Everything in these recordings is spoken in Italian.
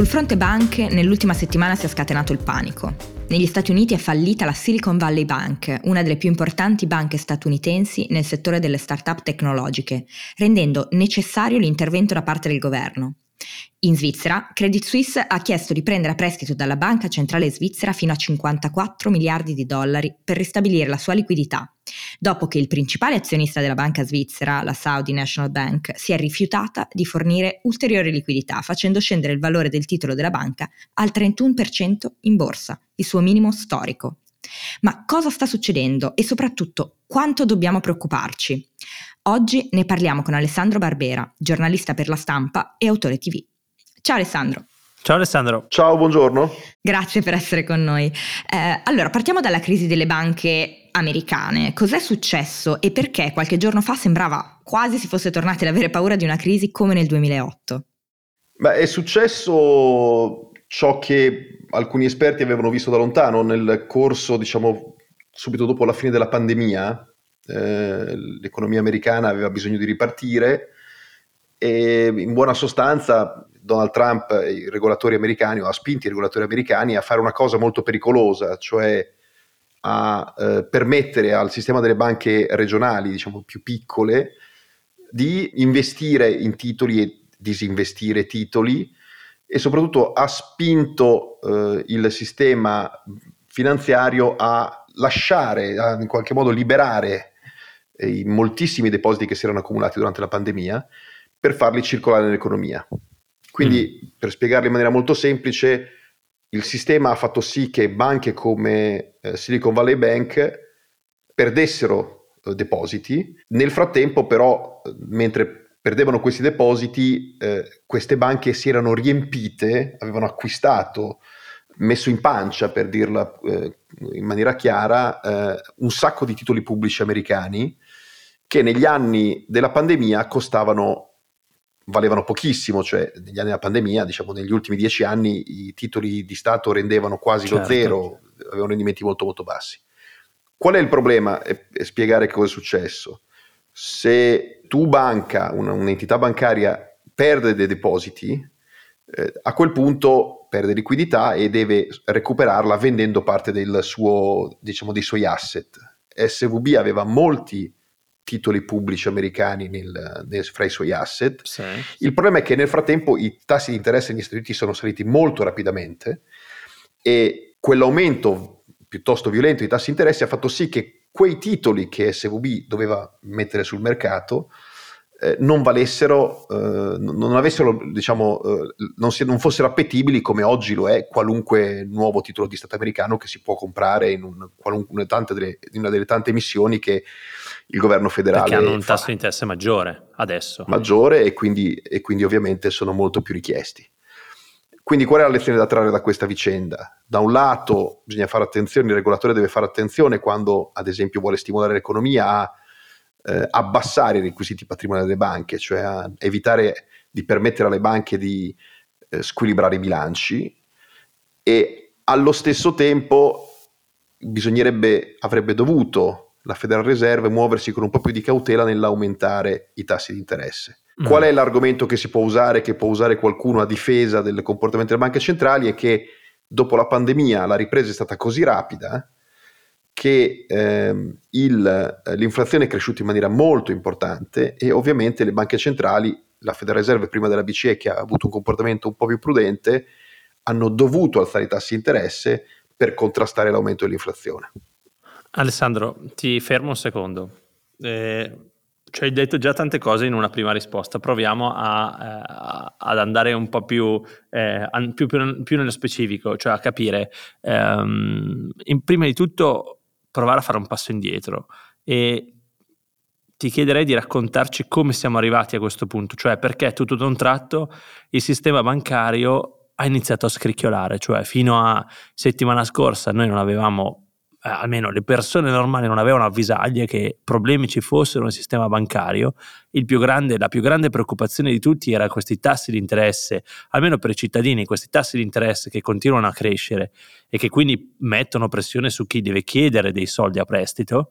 Sul fronte banche, nell'ultima settimana si è scatenato il panico. Negli Stati Uniti è fallita la Silicon Valley Bank, una delle più importanti banche statunitensi nel settore delle start-up tecnologiche, rendendo necessario l'intervento da parte del governo. In Svizzera, Credit Suisse ha chiesto di prendere a prestito dalla Banca Centrale Svizzera fino a 54 miliardi di dollari per ristabilire la sua liquidità, dopo che il principale azionista della banca svizzera, la Saudi National Bank, si è rifiutata di fornire ulteriore liquidità, facendo scendere il valore del titolo della banca al 31% in borsa, il suo minimo storico. Ma cosa sta succedendo e soprattutto quanto dobbiamo preoccuparci? Oggi ne parliamo con Alessandro Barbera, giornalista per la stampa e autore TV. Ciao Alessandro. Ciao Alessandro. Ciao, buongiorno. Grazie per essere con noi. Eh, allora, partiamo dalla crisi delle banche americane. Cos'è successo e perché qualche giorno fa sembrava quasi si fosse tornati ad avere paura di una crisi come nel 2008? Beh, è successo ciò che alcuni esperti avevano visto da lontano nel corso, diciamo, subito dopo la fine della pandemia. Eh, l'economia americana aveva bisogno di ripartire e in buona sostanza Donald Trump e i regolatori americani, o ha spinto i regolatori americani a fare una cosa molto pericolosa, cioè a eh, permettere al sistema delle banche regionali, diciamo più piccole, di investire in titoli e disinvestire titoli e soprattutto ha spinto eh, il sistema finanziario a lasciare, a in qualche modo liberare i moltissimi depositi che si erano accumulati durante la pandemia per farli circolare nell'economia. Quindi, mm. per spiegarlo in maniera molto semplice, il sistema ha fatto sì che banche come eh, Silicon Valley Bank perdessero eh, depositi. Nel frattempo, però, eh, mentre perdevano questi depositi, eh, queste banche si erano riempite, avevano acquistato, messo in pancia, per dirla eh, in maniera chiara, eh, un sacco di titoli pubblici americani che negli anni della pandemia costavano valevano pochissimo, cioè negli anni della pandemia, diciamo negli ultimi dieci anni i titoli di Stato rendevano quasi certo. lo zero, avevano rendimenti molto molto bassi. Qual è il problema? E, e spiegare cosa è successo. Se tu banca, una, un'entità bancaria perde dei depositi, eh, a quel punto perde liquidità e deve recuperarla vendendo parte del suo, diciamo, dei suoi asset. SVB aveva molti titoli pubblici americani nel, nel, fra i suoi asset. Sì. Il problema è che nel frattempo i tassi di interesse negli Stati Uniti sono saliti molto rapidamente e quell'aumento piuttosto violento dei tassi di interesse ha fatto sì che quei titoli che SVB doveva mettere sul mercato eh, non valessero, eh, non avessero, diciamo, eh, non, si, non, fossero appetibili come oggi lo è qualunque nuovo titolo di Stato americano che si può comprare in, un, una, delle, in una delle tante emissioni che il governo federale. Perché hanno un fa. tasso di interesse maggiore adesso. Maggiore e quindi, e quindi ovviamente sono molto più richiesti. Quindi qual è la lezione da trarre da questa vicenda? Da un lato bisogna fare attenzione, il regolatore deve fare attenzione quando ad esempio vuole stimolare l'economia a eh, abbassare i requisiti patrimoniali delle banche, cioè a evitare di permettere alle banche di eh, squilibrare i bilanci e allo stesso tempo bisognerebbe, avrebbe dovuto la Federal Reserve muoversi con un po' più di cautela nell'aumentare i tassi di interesse. Mm. Qual è l'argomento che si può usare, che può usare qualcuno a difesa del comportamento delle banche centrali? È che dopo la pandemia la ripresa è stata così rapida che ehm, il, l'inflazione è cresciuta in maniera molto importante e ovviamente le banche centrali, la Federal Reserve prima della BCE che ha avuto un comportamento un po' più prudente, hanno dovuto alzare i tassi di interesse per contrastare l'aumento dell'inflazione. Alessandro, ti fermo un secondo. Eh, ci hai detto già tante cose in una prima risposta, proviamo a, eh, ad andare un po' più, eh, più, più, più, nello specifico, cioè a capire. Ehm, in, prima di tutto provare a fare un passo indietro e ti chiederei di raccontarci come siamo arrivati a questo punto, cioè perché tutto da un tratto il sistema bancario ha iniziato a scricchiolare, cioè fino a settimana scorsa noi non avevamo eh, almeno le persone normali non avevano avvisaglie che problemi ci fossero nel sistema bancario, più grande, la più grande preoccupazione di tutti era questi tassi di interesse, almeno per i cittadini, questi tassi di interesse che continuano a crescere e che quindi mettono pressione su chi deve chiedere dei soldi a prestito.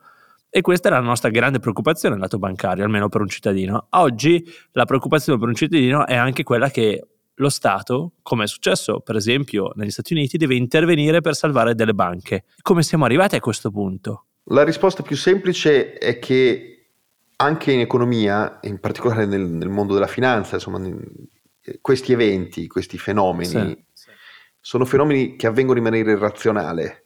E questa era la nostra grande preoccupazione nel lato bancario, almeno per un cittadino. Oggi la preoccupazione per un cittadino è anche quella che lo Stato, come è successo per esempio negli Stati Uniti, deve intervenire per salvare delle banche. Come siamo arrivati a questo punto? La risposta più semplice è che anche in economia, in particolare nel, nel mondo della finanza, insomma, questi eventi, questi fenomeni, sì, sì. sono fenomeni che avvengono in maniera irrazionale.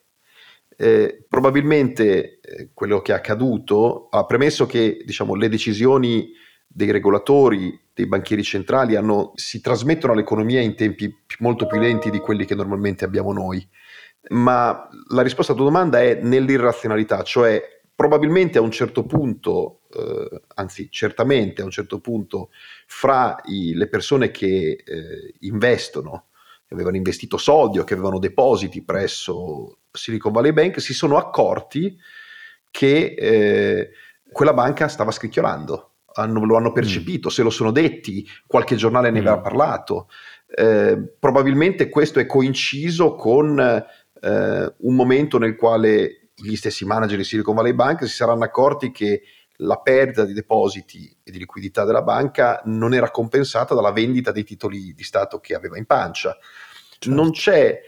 Eh, probabilmente eh, quello che è accaduto ha premesso che diciamo, le decisioni dei regolatori, dei banchieri centrali hanno, si trasmettono all'economia in tempi molto più lenti di quelli che normalmente abbiamo noi. Ma la risposta alla tua domanda è nell'irrazionalità, cioè probabilmente a un certo punto, eh, anzi certamente a un certo punto, fra i, le persone che eh, investono, che avevano investito soldi o che avevano depositi presso Silicon Valley Bank, si sono accorti che eh, quella banca stava scricchiolando hanno, lo hanno mm. percepito, mm. se lo sono detti, qualche giornale ne mm. aveva parlato. Eh, probabilmente questo è coinciso con eh, un momento nel quale gli stessi manager di Silicon Valley Bank si saranno accorti che la perdita di depositi e di liquidità della banca non era compensata dalla vendita dei titoli di Stato che aveva in pancia. Certo. Non c'è,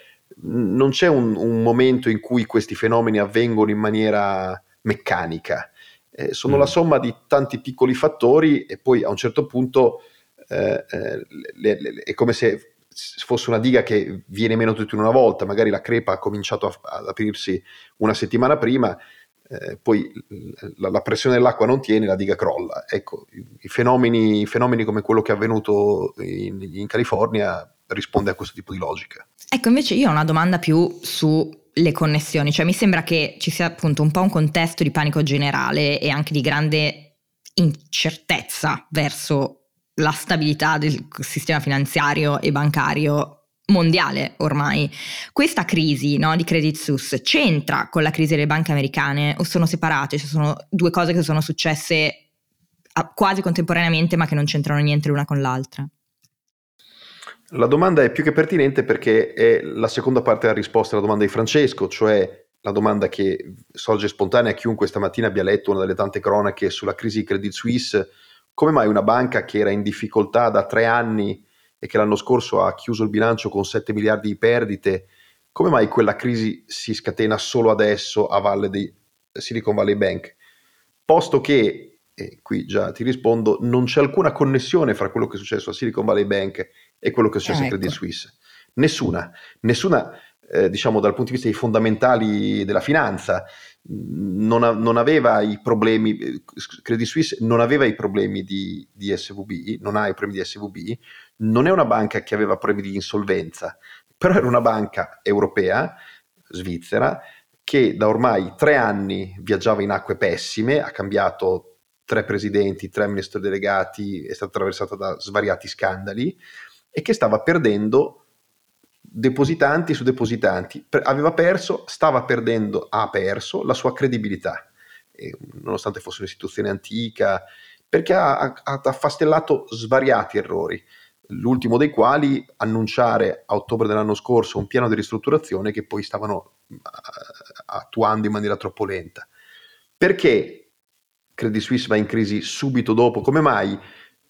non c'è un, un momento in cui questi fenomeni avvengono in maniera meccanica eh, sono mm. la somma di tanti piccoli fattori e poi a un certo punto eh, eh, le, le, è come se fosse una diga che viene meno tutto in una volta, magari la crepa ha cominciato a, ad aprirsi una settimana prima, eh, poi la, la, pressione dell'acqua non tiene, la diga crolla. Ecco, i, i, fenomeni, i fenomeni, come quello che è avvenuto in, in California risponde a questo tipo di logica. Ecco, invece io ho una domanda più su le connessioni, cioè mi sembra che ci sia appunto un po' un contesto di panico generale e anche di grande incertezza verso la stabilità del sistema finanziario e bancario mondiale ormai. Questa crisi no, di Credit Suisse c'entra con la crisi delle banche americane o sono separate? Cioè sono due cose che sono successe quasi contemporaneamente ma che non c'entrano niente l'una con l'altra? La domanda è più che pertinente perché è la seconda parte della risposta alla domanda di Francesco, cioè la domanda che sorge spontanea a chiunque stamattina abbia letto una delle tante cronache sulla crisi di Credit Suisse. Come mai una banca che era in difficoltà da tre anni e che l'anno scorso ha chiuso il bilancio con 7 miliardi di perdite, come mai quella crisi si scatena solo adesso a valle di Silicon Valley Bank? Posto che, e qui già ti rispondo, non c'è alcuna connessione fra quello che è successo a Silicon Valley Bank e quello che è successo ah, ecco. Credit Suisse. Nessuna, nessuna eh, diciamo dal punto di vista dei fondamentali della finanza, non, a, non, aveva i problemi, Credit Suisse non aveva i problemi di, di, SVB, non ha i problemi di SVB, non è una banca che aveva problemi di insolvenza, però era una banca europea, svizzera, che da ormai tre anni viaggiava in acque pessime, ha cambiato tre presidenti, tre ministri delegati, è stata attraversata da svariati scandali, e che stava perdendo depositanti su depositanti. aveva perso, stava perdendo, ha perso la sua credibilità, e, nonostante fosse un'istituzione antica, perché ha, ha, affastellato svariati errori l'ultimo dei quali annunciare a ottobre dell'anno scorso un piano di ristrutturazione che poi stavano uh, attuando in maniera troppo lenta. Perché Credit Suisse va in crisi subito dopo? Come mai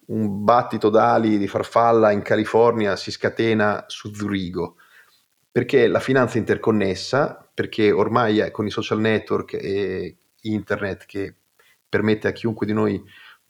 un battito d'ali di farfalla in California si scatena su Zurigo, perché la finanza è interconnessa, perché ormai è con i social network e internet che permette a chiunque di noi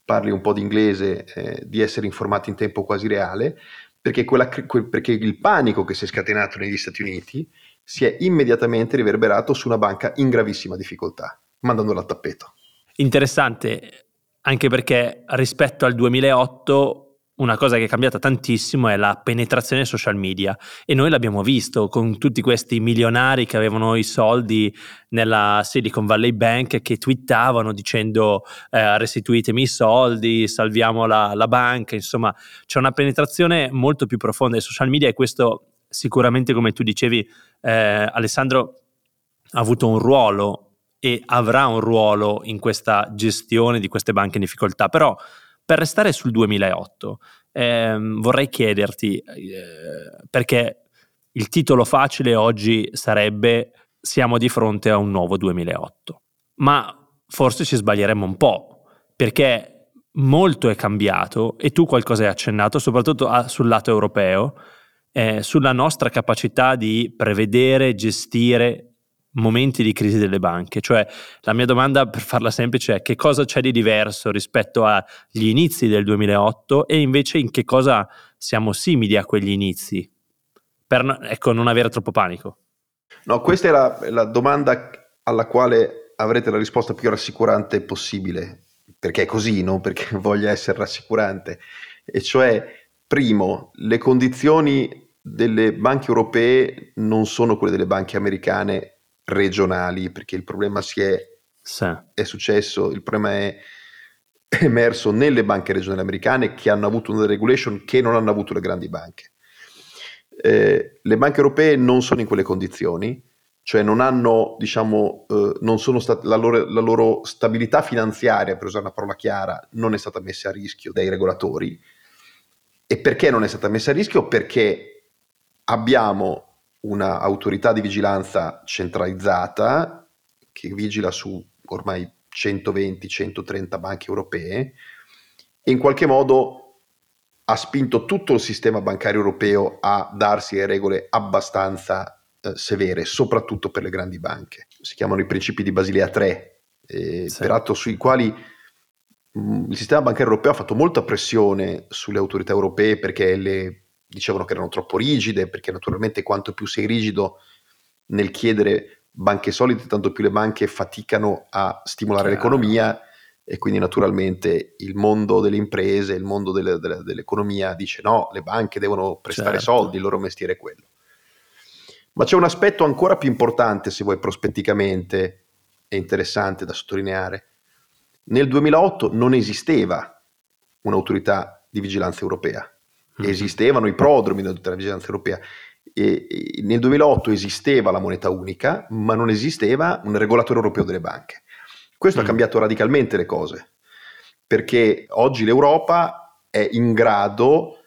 parli un po' di inglese eh, di essere informati in tempo quasi reale, perché, quella, perché il panico che si è scatenato negli Stati Uniti si è immediatamente riverberato su una banca in gravissima difficoltà, mandandola al tappeto. Interessante, anche perché rispetto al 2008 una cosa che è cambiata tantissimo è la penetrazione social media. E noi l'abbiamo visto con tutti questi milionari che avevano i soldi nella Silicon Valley Bank che twittavano dicendo eh, restituitemi i soldi, salviamo la, la banca, insomma c'è una penetrazione molto più profonda dei social media e questo sicuramente come tu dicevi, eh, Alessandro ha avuto un ruolo e avrà un ruolo in questa gestione di queste banche in difficoltà, però per restare sul 2008 ehm, vorrei chiederti, eh, perché il titolo facile oggi sarebbe siamo di fronte a un nuovo 2008, ma forse ci sbaglieremmo un po', perché molto è cambiato e tu qualcosa hai accennato, soprattutto a, sul lato europeo, eh, sulla nostra capacità di prevedere, gestire momenti di crisi delle banche. Cioè, la mia domanda, per farla semplice, è che cosa c'è di diverso rispetto agli inizi del 2008 e invece in che cosa siamo simili a quegli inizi? Per ecco, non avere troppo panico. No, questa la, la domanda alla quale avrete la risposta più rassicurante possibile, perché è così, non perché voglia essere rassicurante. E cioè, primo, le condizioni delle banche europee non sono quelle delle banche americane regionali, perché il problema si è, sì. è successo, il problema è emerso nelle banche regionali americane che hanno avuto una regulation che non hanno avuto le grandi banche. Eh, le banche europee non sono in quelle condizioni, cioè non hanno, diciamo, eh, non sono state, la, loro, la loro stabilità finanziaria, per usare una parola chiara, non è stata messa a rischio dai regolatori. E perché non è stata messa a rischio? Perché abbiamo un'autorità di vigilanza centralizzata che vigila su ormai 120-130 banche europee e in qualche modo ha spinto tutto il sistema bancario europeo a darsi le regole abbastanza eh, severe, soprattutto per le grandi banche. Si chiamano i principi di Basilea 3, eh, sì. peraltro sui quali mh, mm, il sistema bancario europeo ha fatto molta pressione sulle autorità europee perché le dicevano che erano troppo rigide, perché naturalmente quanto più sei rigido nel chiedere banche solide, tanto più le banche faticano a stimolare Chiaro. l'economia e quindi naturalmente il mondo delle imprese, il mondo delle, delle, dell'economia dice no, le banche devono prestare certo. soldi, il loro mestiere è quello. Ma c'è un aspetto ancora più importante, se vuoi prospetticamente, e interessante da sottolineare. Nel 2008 non esisteva un'autorità di vigilanza europea. Esistevano i prodromi della vigilanza europea. E, e nel 2008 esisteva la moneta unica, ma non esisteva un regolatore europeo delle banche. Questo mm. ha cambiato radicalmente le cose, perché oggi l'Europa è in grado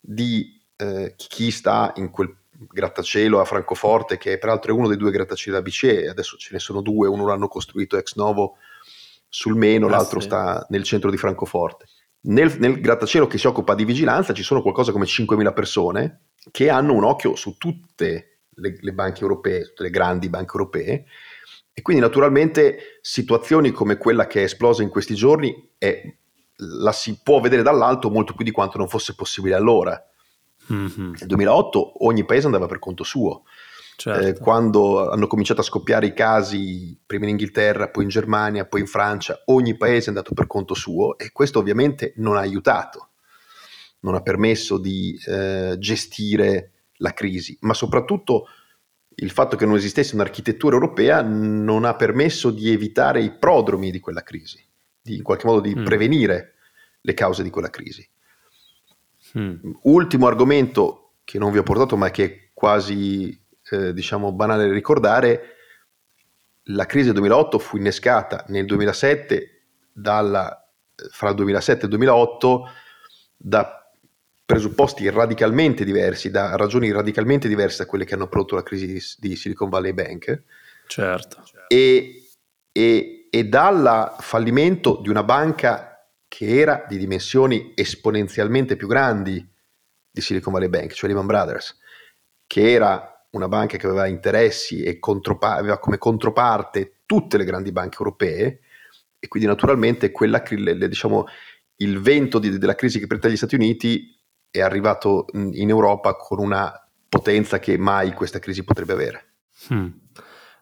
di eh, chi sta in quel grattacielo a Francoforte, che peraltro è uno dei due grattacieli da BCE, adesso ce ne sono due, uno l'hanno costruito ex novo sul Meno, ah, l'altro sì. sta nel centro di Francoforte nel, nel grattacielo che si occupa di vigilanza ci sono qualcosa come 5.000 persone che hanno un occhio su tutte le, le banche europee, tutte le grandi banche europee, e quindi naturalmente situazioni come quella che è esplosa in questi giorni è, la si può vedere dall'alto molto più di quanto non fosse possibile allora. Mm-hmm. Nel 2008 ogni paese andava per conto suo. Certo. Eh, quando hanno cominciato a scoppiare i casi, prima in Inghilterra, poi in Germania, poi in Francia, ogni paese è andato per conto suo e questo ovviamente non ha aiutato, non ha permesso di eh, gestire la crisi, ma soprattutto il fatto che non esistesse un'architettura europea non ha permesso di evitare i prodromi di quella crisi, di in qualche modo di mm. prevenire le cause di quella crisi. Mm. Ultimo argomento che non vi ho portato ma che è quasi eh, diciamo banale ricordare, la crisi del 2008 fu innescata nel 2007 dalla, fra il 2007 e il 2008 da presupposti radicalmente diversi, da ragioni radicalmente diverse da quelle che hanno prodotto la crisi di, di Silicon Valley Bank. Certo. E, e, e dal fallimento di una banca che era di dimensioni esponenzialmente più grandi di Silicon Valley Bank, cioè Lehman Brothers, che era una banca che aveva interessi e contropa- aveva come controparte tutte le grandi banche europee e quindi naturalmente quella, diciamo, il vento di, della crisi che prende gli Stati Uniti è arrivato in Europa con una potenza che mai questa crisi potrebbe avere. Hmm.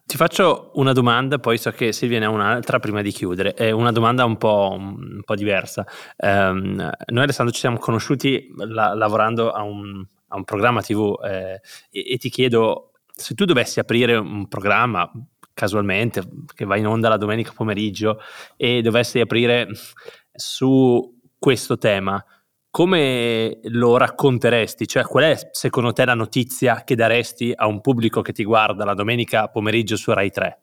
Ti faccio una domanda, poi so che Silvia ne ha un'altra prima di chiudere. È una domanda un po', un po diversa. Um, noi Alessandro ci siamo conosciuti la, lavorando a un, a un programma TV eh, e, e ti chiedo se tu dovessi aprire un programma casualmente che va in onda la domenica pomeriggio e dovessi aprire su questo tema, come lo racconteresti? Cioè, qual è secondo te la notizia che daresti a un pubblico che ti guarda la domenica pomeriggio su Rai 3?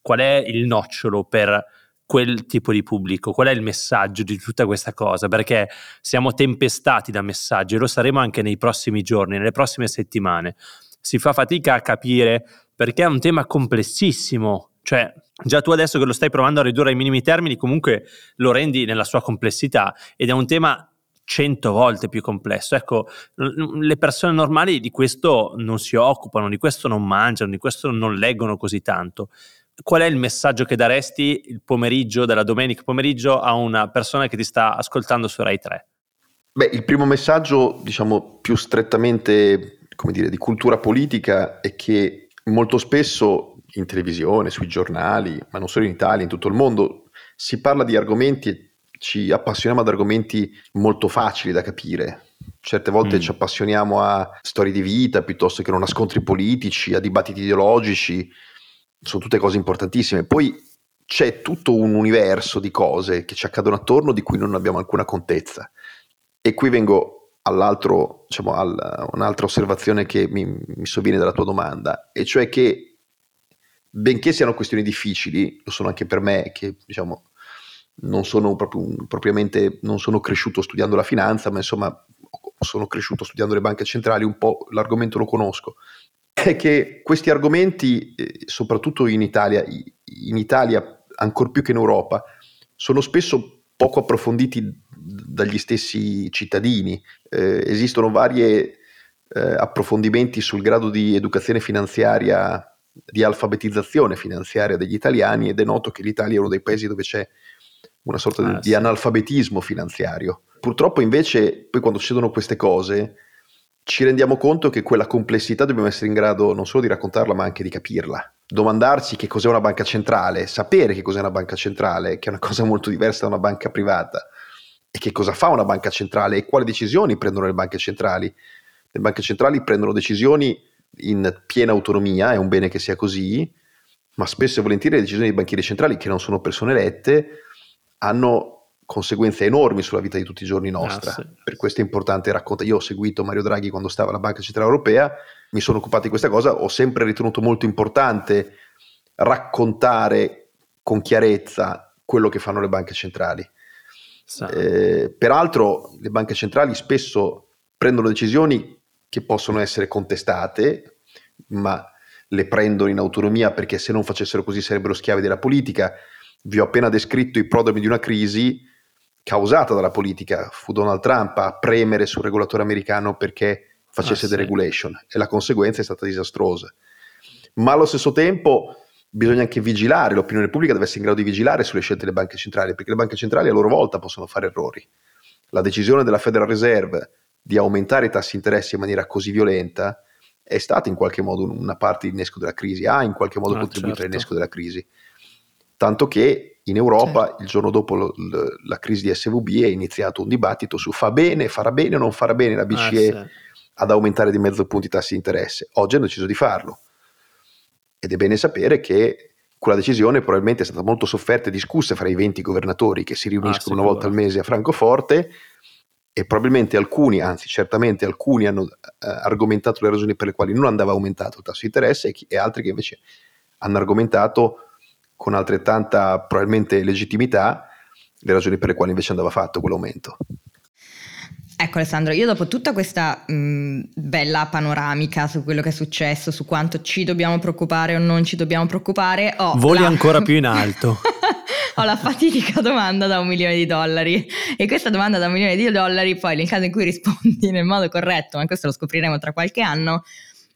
Qual è il nocciolo per quel tipo di pubblico? Qual è il messaggio di tutta questa cosa? Perché siamo tempestati da messaggi e lo saremo anche nei prossimi giorni, nelle prossime settimane. Si fa fatica a capire perché è un tema complessissimo, cioè già tu adesso che lo stai provando a ridurre ai minimi termini, comunque lo rendi nella sua complessità ed è un tema cento volte più complesso. Ecco, le persone normali di questo non si occupano, di questo non mangiano, di questo non leggono così tanto qual è il messaggio che daresti il pomeriggio della domenica pomeriggio a una persona che ti sta ascoltando su Rai 3? Beh, il primo messaggio, diciamo, più strettamente, come dire, di cultura politica è che molto spesso in televisione, sui giornali, ma non solo in Italia, in tutto il mondo, si parla di argomenti e ci appassioniamo ad argomenti molto facili da capire. Certe volte mm. ci appassioniamo a storie di vita piuttosto che non a scontri politici, a dibattiti ideologici, sono tutte cose importantissime. Poi c'è tutto un universo di cose che ci accadono attorno di cui non abbiamo alcuna contezza. E qui vengo all'altro, diciamo, a un'altra osservazione che mi, mi sovviene dalla tua domanda, e cioè che benché siano questioni difficili, lo sono anche per me, che diciamo non sono proprio, propriamente, non sono cresciuto studiando la finanza, ma insomma sono cresciuto studiando le banche centrali, un po' l'argomento lo conosco è che questi argomenti, eh, soprattutto in Italia, in Italia ancor più che in Europa, sono spesso poco approfonditi dagli stessi cittadini. Eh, esistono vari eh, approfondimenti sul grado di educazione finanziaria, di alfabetizzazione finanziaria degli italiani ed è noto che l'Italia è uno dei paesi dove c'è una sorta ah, di, sì. di analfabetismo finanziario. Purtroppo invece poi quando succedono queste cose ci rendiamo conto che quella complessità dobbiamo essere in grado non solo di raccontarla, ma anche di capirla. Domandarci che cos'è una banca centrale, sapere che cos'è una banca centrale, che è una cosa molto diversa da una banca privata, e che cosa fa una banca centrale e quali decisioni prendono le banche centrali. Le banche centrali prendono decisioni in piena autonomia, è un bene che sia così, ma spesso e volentieri le decisioni dei banchieri centrali, che non sono persone elette, hanno conseguenze enormi sulla vita di tutti i giorni nostra. Ah, sì. Per questo è importante raccontare. Io ho seguito Mario Draghi quando stava alla Banca Centrale Europea, mi sono occupato di questa cosa, ho sempre ritenuto molto importante raccontare con chiarezza quello che fanno le banche centrali. Sì. Eh, peraltro le banche centrali spesso prendono decisioni che possono essere contestate, ma le prendono in autonomia perché se non facessero così sarebbero schiavi della politica. Vi ho appena descritto i prodromi di una crisi, causata dalla politica. Fu Donald Trump a premere sul regolatore americano perché facesse ah, deregulation sì. e la conseguenza è stata disastrosa. Ma allo stesso tempo bisogna anche vigilare, l'opinione pubblica deve essere in grado di vigilare sulle scelte delle banche centrali, perché le banche centrali a loro volta possono fare errori. La decisione della Federal Reserve di aumentare i tassi di interesse in maniera così violenta è stata in qualche modo una parte di innesco della crisi, ha in qualche modo ah, contribuito certo. all'innesco della crisi. Tanto che in Europa, certo. il giorno dopo lo, lo, la crisi di SVB, è iniziato un dibattito su fa bene, farà bene o non farà bene la BCE ah, sì. ad aumentare di mezzo punto i tassi di interesse. Oggi hanno deciso di farlo. Ed è bene sapere che quella decisione probabilmente è stata molto sofferta e discussa fra i 20 governatori che si riuniscono ah, una volta al mese a Francoforte e probabilmente alcuni, anzi certamente alcuni hanno eh, argomentato le ragioni per le quali non andava aumentato il tasso di interesse e, chi, e altri che invece hanno argomentato con altrettanta probabilmente legittimità le ragioni per le quali invece andava fatto quell'aumento. Ecco Alessandro, io dopo tutta questa mh, bella panoramica su quello che è successo, su quanto ci dobbiamo preoccupare o non ci dobbiamo preoccupare, ho Voli la... ancora più in alto. ho la fatidica domanda da un milione di dollari e questa domanda da un milione di dollari poi nel caso in cui rispondi nel modo corretto, ma questo lo scopriremo tra qualche anno,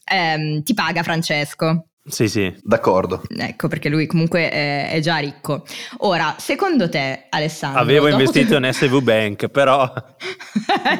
ehm, ti paga Francesco. Sì, sì. D'accordo. Ecco, perché lui comunque è, è già ricco. Ora, secondo te, Alessandro... Avevo investito te... in SV Bank, però...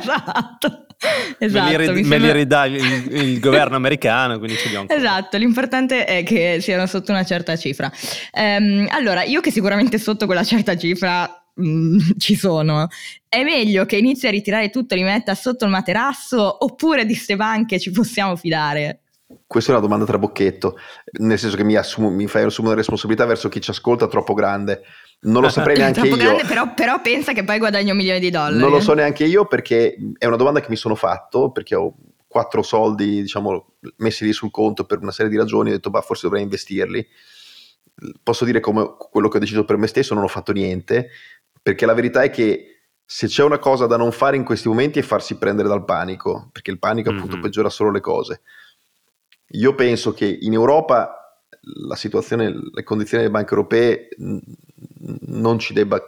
esatto. Esatto, me li, rid- me li ridà il, il, governo americano, quindi ce li ho ancora. Esatto, l'importante è che siano sotto una certa cifra. Ehm, allora, io che sicuramente sotto quella certa cifra mm, ci sono, è meglio che inizi a ritirare tutto e li metta sotto il materasso oppure di queste banche ci possiamo fidare? Questa è una domanda trabocchetto, nel senso che mi, assumo, mi fai assumere una responsabilità verso chi ci ascolta troppo grande. Non lo saprei neanche io. Grande, però, però, pensa che poi guadagno un milione di dollari. Non lo so neanche io perché è una domanda che mi sono fatto, perché ho quattro soldi, diciamo, messi lì sul conto per una serie di ragioni, ho detto, bah, forse dovrei investirli. Posso dire come quello che ho deciso per me stesso, non ho fatto niente, perché la verità è che se c'è una cosa da non fare in questi momenti è farsi prendere dal panico, perché il panico appunto mm-hmm. peggiora solo le cose. Io penso che in Europa la situazione, le condizioni delle banche europee non ci debba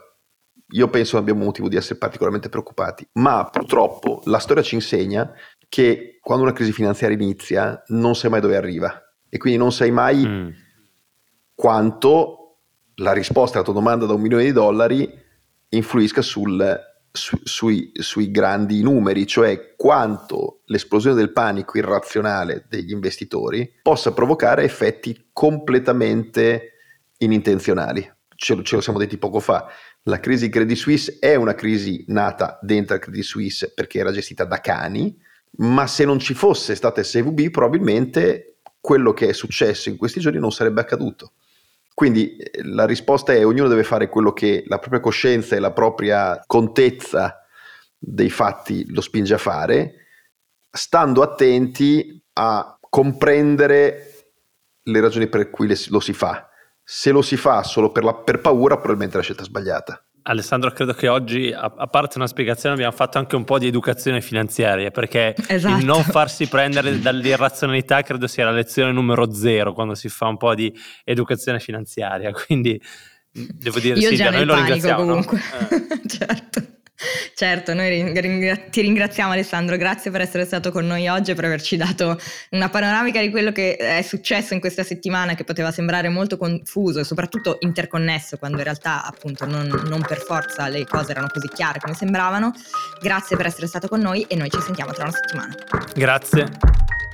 io penso che abbiamo motivo di essere particolarmente preoccupati, ma purtroppo la storia ci insegna che quando una crisi finanziaria inizia non sai mai dove arriva e quindi non sai mai mm. quanto la risposta alla tua domanda da un milione di dollari influisca sul, su, sui, sui grandi numeri, cioè quanto l'esplosione del panico irrazionale degli investitori possa provocare effetti completamente inintenzionali. Ce, ce lo siamo detti poco fa. La crisi Credit Suisse è una crisi nata dentro Credit Suisse perché era gestita da cani, ma se non ci fosse stata SVB probabilmente quello che è successo in questi giorni non sarebbe accaduto. Quindi eh, la risposta è ognuno deve fare quello che la propria coscienza e la propria contezza dei fatti lo spinge a fare, stando attenti a comprendere le ragioni per cui lo si fa. Se lo si fa solo per, la, per paura, probabilmente è la scelta sbagliata. Alessandro, credo che oggi, a, parte una spiegazione, abbiamo fatto anche un po' di educazione finanziaria, perché esatto. il non farsi prendere dall'irrazionalità credo sia la lezione numero zero quando si fa un po' di educazione finanziaria. Quindi devo dire, Io Silvia, noi lo ringraziamo. Comunque. No? Eh. certo. Certo, noi ringra- ti ringraziamo Alessandro, grazie per essere stato con noi oggi e per averci dato una panoramica di quello che è successo in questa settimana che poteva sembrare molto confuso e soprattutto interconnesso quando in realtà appunto non, non per forza le cose erano così chiare come sembravano. Grazie per essere stato con noi e noi ci sentiamo tra una settimana. Grazie.